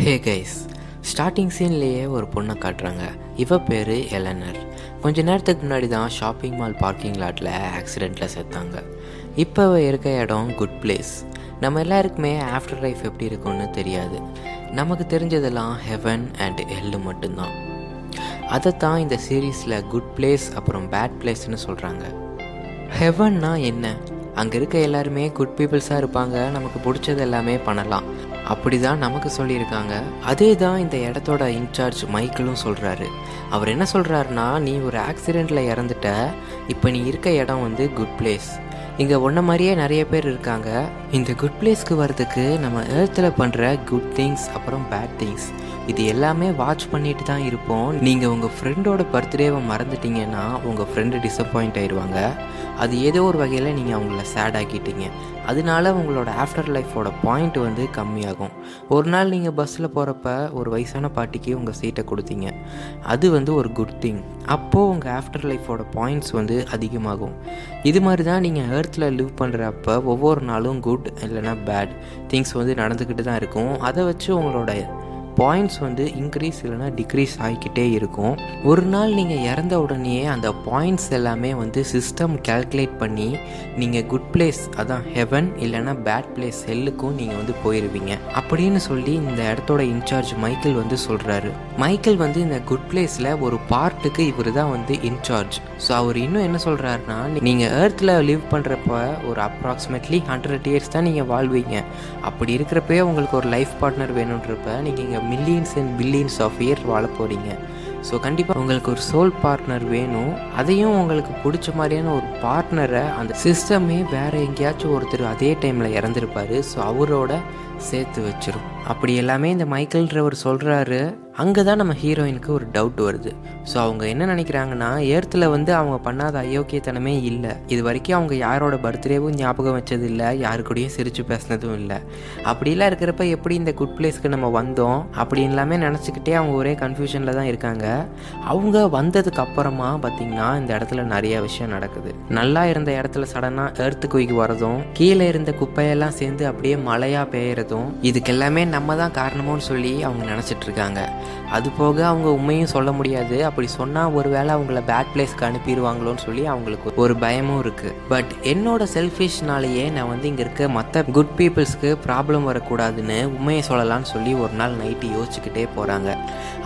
Hey guys starting சீன்லேயே ஒரு பொண்ணை காட்டுறாங்க. இவ பேர் எலனர் கொஞ்ச நேரத்துக்கு முன்னாடி தான் ஷாப்பிங் மால் பார்க்கிங் லாட்டில் ஆக்சிடெண்ட்டில் செத்தாங்க. இப்போ இருக்க இடம் குட் பிளேஸ் நம்ம எல்லாருக்குமே ஆஃப்டர் லைஃப் எப்படி இருக்கும்னு தெரியாது. நமக்கு தெரிஞ்சதெல்லாம் ஹெவன் அண்ட் எல்லு மட்டும்தான். அதைத்தான் இந்த சீரீஸில் குட் பிளேஸ் அப்புறம் பேட் பிளேஸ்னு சொல்கிறாங்க ஹெவன்னா என்ன? அங்கே இருக்க எல்லாருமே குட் பீப்புள்ஸாக இருப்பாங்க. நமக்கு பிடிச்சது எல்லாமே பண்ணலாம். அப்படி தான் நமக்கு சொல்லியிருக்காங்க. அதே தான் இந்த இடத்தோட இன்சார்ஜ் மைக்கிளும் சொல்கிறாரு அவர் என்ன சொல்கிறாருன்னா நீ ஒரு ஆக்சிடெண்ட்டில் இறந்துட்ட. இப்போ நீ இருக்க இடம் வந்து குட் பிளேஸ் இங்கே ஒன்றை மாதிரியே நிறைய பேர் இருக்காங்க. இந்த குட் பிளேஸ்க்கு வர்றதுக்கு நம்ம ஏர்த்தில் பண்ணுற குட் திங்ஸ் அப்புறம் பேட் திங்ஸ் இது எல்லாமே வாட்ச் பண்ணிட்டு தான் இருப்போம். நீங்கள் உங்கள் ஃப்ரெண்டோட பர்த்டேவை மறந்துட்டீங்கன்னா உங்கள் ஃப்ரெண்டு டிசப்பாயிண்ட் ஆயிடுவாங்க அது ஏதோ ஒரு வகையில் நீங்கள் அவங்கள சேட் ஆக்கிட்டீங்க. அதனால உங்களோட ஆஃப்டர் லைஃபோட பாயிண்ட் வந்து கம்மியாகும். ஒரு நாள் நீங்கள் பஸ்ஸில் போகிறப்ப ஒரு வயசான பாட்டிக்கு உங்கள் சீட்டை கொடுத்தீங்க. அது வந்து ஒரு குட் திங் அப்போது உங்கள் ஆஃப்டர் லைஃபோட பாயிண்ட்ஸ் வந்து அதிகமாகும். இது மாதிரி தான் நீங்கள் ஏர்த்தில் லிவ் பண்ணுறப்ப ஒவ்வொரு நாளும் குட் இல்லைன்னா பேட் திங்ஸ் வந்து நடந்துக்கிட்டு தான் இருக்கும். அதை வச்சு உங்களோட பாயிண்ட்ஸ் வந்து இன்க்ரீஸ் இல்லைனா டிக்ரீஸ் ஆகிக்கிட்டே இருக்கும். ஒரு நாள் நீங்கள் இறந்த உடனேயே அந்த பாயிண்ட்ஸ் எல்லாமே வந்து சிஸ்டம் கேல்குலேட் பண்ணி நீங்கள் குட் பிளேஸ் அதான் ஹெவன் இல்லைனா பேட் பிளேஸ் ஹெல்லுக்கும் நீங்கள் வந்து போயிடுவீங்க அப்படின்னு சொல்லி இந்த இடத்தோட இன்சார்ஜ் மைக்கேல் வந்து சொல்கிறாரு மைக்கேல் வந்து இந்த குட் பிளேஸில் ஒரு பார்ட்டுக்கு இவர் தான் வந்து இன்சார்ஜ் ஸோ அவர் இன்னும் என்ன சொல்கிறாருன்னா நீங்கள் ஏர்த்தில் லிவ் பண்ணுறப்ப ஒரு அப்ராக்சிமேட்லி ஹண்ட்ரட் இயர்ஸ் தான் நீங்கள் வாழ்வீங்க. அப்படி இருக்கிறப்பே உங்களுக்கு ஒரு லைஃப் பார்ட்னர் வேணுன்றப்ப நீங்கள் இங்கே millions and billions of year வாழ போகிறீங்க ஸோ கண்டிப்பாக உங்களுக்கு ஒரு சோல் பார்ட்னர் வேணும். அதையும் உங்களுக்கு பிடிச்ச மாதிரியான ஒரு பார்ட்னரை அந்த சிஸ்டமே வேறு எங்கேயாச்சும் ஒருத்தர் அதே டைமில் இறந்துருப்பார். ஸோ அவரோட சேர்த்து வச்சிரும். அப்படி எல்லாமே இந்த மைக்கேல்ன்றவர் சொல்கிறாரு அங்கே தான் நம்ம ஹீரோயினுக்கு ஒரு டவுட் வருது. ஸோ அவங்க என்ன நினைக்கிறாங்கன்னா ஏர்த்தில் வந்து அவங்க பண்ணாத அயோக்கியத்தனமே இல்லை. இது வரைக்கும் அவங்க யாரோட பர்த்டேவும் ஞாபகம் வச்சது இல்லை யாரு கூடயும் சிரித்து பேசினதும் இல்லை. அப்படிலாம் இருக்கிறப்ப எப்படி இந்த குட் பிளேஸ்க்கு நம்ம வந்தோம்? அப்படின்லாமே நினச்சிக்கிட்டே அவங்க ஒரே கன்ஃபியூஷனில் தான் இருக்காங்க. அவங்க வந்ததுக்கு அப்புறமா பார்த்திங்கன்னா இந்த இடத்துல நிறைய விஷயம் நடக்குது. நல்லா இருந்த இடத்துல சடனாக ஏர்த்து குயிக்கு வரதும் கீழே இருந்த குப்பையெல்லாம் சேர்ந்து அப்படியே மழையாக பெய்யறதும் இதுக்கெல்லாமே நம்ம தான் காரணமோன்னு சொல்லி அவங்க நினச்சிட்டு இருக்காங்க. அது போக அவங்க உண்மையும் சொல்ல முடியாது. அப்படி சொன்னால் ஒருவேளை அவங்கள பேட் பிளேஸ்க்கு அனுப்பிடுவாங்களோன்னு சொல்லி அவங்களுக்கு ஒரு பயமும் இருக்குது பட் என்னோட செல்ஃபிஷ்னாலேயே நான் வந்து இங்கே இருக்க மற்ற குட் பீப்புள்ஸ்க்கு ப்ராப்ளம் வரக்கூடாதுன்னு உண்மையை சொல்லலாம்னு சொல்லி ஒரு நாள் நைட்டு யோசிச்சுக்கிட்டே போகிறாங்க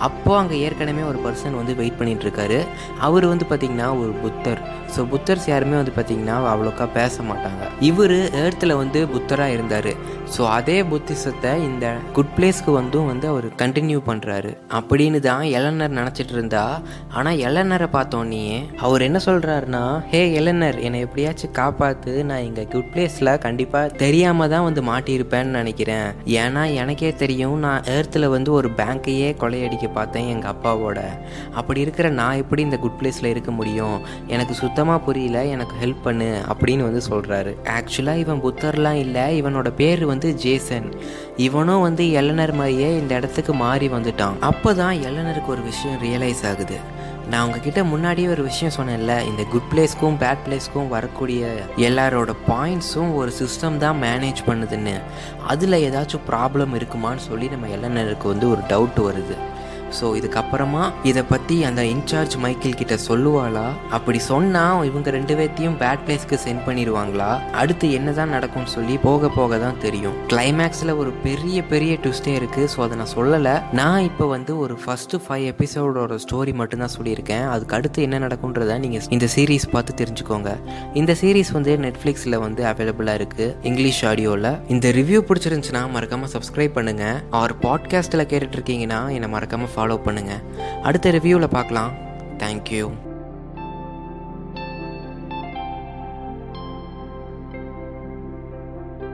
அப்போது அங்கே ஏற்கனவே ஒரு பர்சன் வந்து வெயிட் பண்ணிகிட்ருக்காரு அவர் வந்து பார்த்திங்கன்னா ஒரு புத்தர். ஸோ புத்தர்ஸ் யாருமே வந்து பார்த்திங்கன்னா அவ்வளோக்கா பேச மாட்டாங்க. இவர் ஏர்த்தில் வந்து புத்தராக இருந்தார். ஸோ அதே புத்திசத்தை இந்த குட் பிளேஸ்க்கு வந்தும் வந்து அவர் கண்டினியூ பண்ணுறாரு அப்படின்னு தான் எலனர் நினச்சிட்டு இருந்தா. ஆனால் எலனரை பார்த்தோன்னே அவர் என்ன சொல்கிறாருன்னா ஹே எலனர் என்னை எப்படியாச்சும் காப்பாற்று நான் இங்கே குட் பிளேஸில் கண்டிப்பாக தெரியாமல் தான் வந்து மாட்டியிருப்பேன்னு நினைக்கிறேன். ஏன்னா எனக்கே தெரியும் நான் ஏர்த்தில் வந்து ஒரு பேங்க்கையே கொள்ளையடிக்க பார்த்தேன் எங்கள் அப்பாவோட. அப்படி இருக்கிற நான் எப்படி இந்த குட் பிளேஸில் இருக்க முடியும்? எனக்கு சுத்தமாக புரியல எனக்கு ஹெல்ப் பண்ணு அப்படின்னு வந்து சொல்கிறாரு ஆக்சுவலாக இவன் புத்தர்லாம் இல்லை இவனோட பேர் வந்து ஜேசன் இவனும் வந்து எலனர் மாதிரியே இந்த இடத்துக்கு மாறி வந்துட்டான். அப்போ தான் எலனருக்கு ஒரு விஷயம் ரியலைஸ் ஆகுது. நான் உங்ககிட்ட முன்னாடியே ஒரு விஷயம் சொன்னேன்ல இந்த குட் பிளேஸ்க்கும் பேட் பிளேஸ்க்கும் வரக்கூடிய எல்லாரோட பாயிண்ட்ஸும் ஒரு சிஸ்டம் தான் மேனேஜ் பண்ணுதுன்னு. அதில் ஏதாச்சும் ப்ராப்ளம் இருக்குமான்னு சொல்லி நம்ம எலனருக்கு வந்து ஒரு டவுட் வருது. ஸோ இதுக்கப்புறமா இதை பற்றி அந்த இன்சார்ஜ் மைக்கேல் கிட்ட சொல்லுவாளா? அப்படி சொன்னால் இவங்க ரெண்டு பேர்த்தையும் பேட் பிளேஸ்க்கு சென்ட் பண்ணிடுவாங்களா? அடுத்து என்ன தான் நடக்கும்னு சொல்லி போக போக தான் தெரியும். கிளைமேக்ஸில் ஒரு பெரிய பெரிய ட்விஸ்டே இருக்குது ஸோ அதை நான் சொல்லலை. நான் இப்போ வந்து ஒரு ஃபஸ்ட்டு ஃபைவ் எபிசோடோட ஸ்டோரி மட்டும்தான் சொல்லியிருக்கேன். அதுக்கு அடுத்து என்ன நடக்கும்ன்றத நீங்கள் இந்த சீரீஸ் பார்த்து தெரிஞ்சுக்கோங்க. இந்த சீரீஸ் வந்து நெட்ஃப்ளிக்ஸில் வந்து அவைலபிளாக இருக்குது இங்கிலீஷ் ஆடியோவில் இந்த ரிவ்யூ பிடிச்சிருந்துச்சுன்னா மறக்காமல் சப்ஸ்கிரைப் பண்ணுங்கள் அவர் பாட்காஸ்ட்டில் கேட்டுட்ருக்கீங்கன்னா என்னை மறக்காமல் ஃபாலோ பண்ணுங்கள் அடுத்த ரிவ்யூவில் பார்க்கலாம். தேங்க்யூ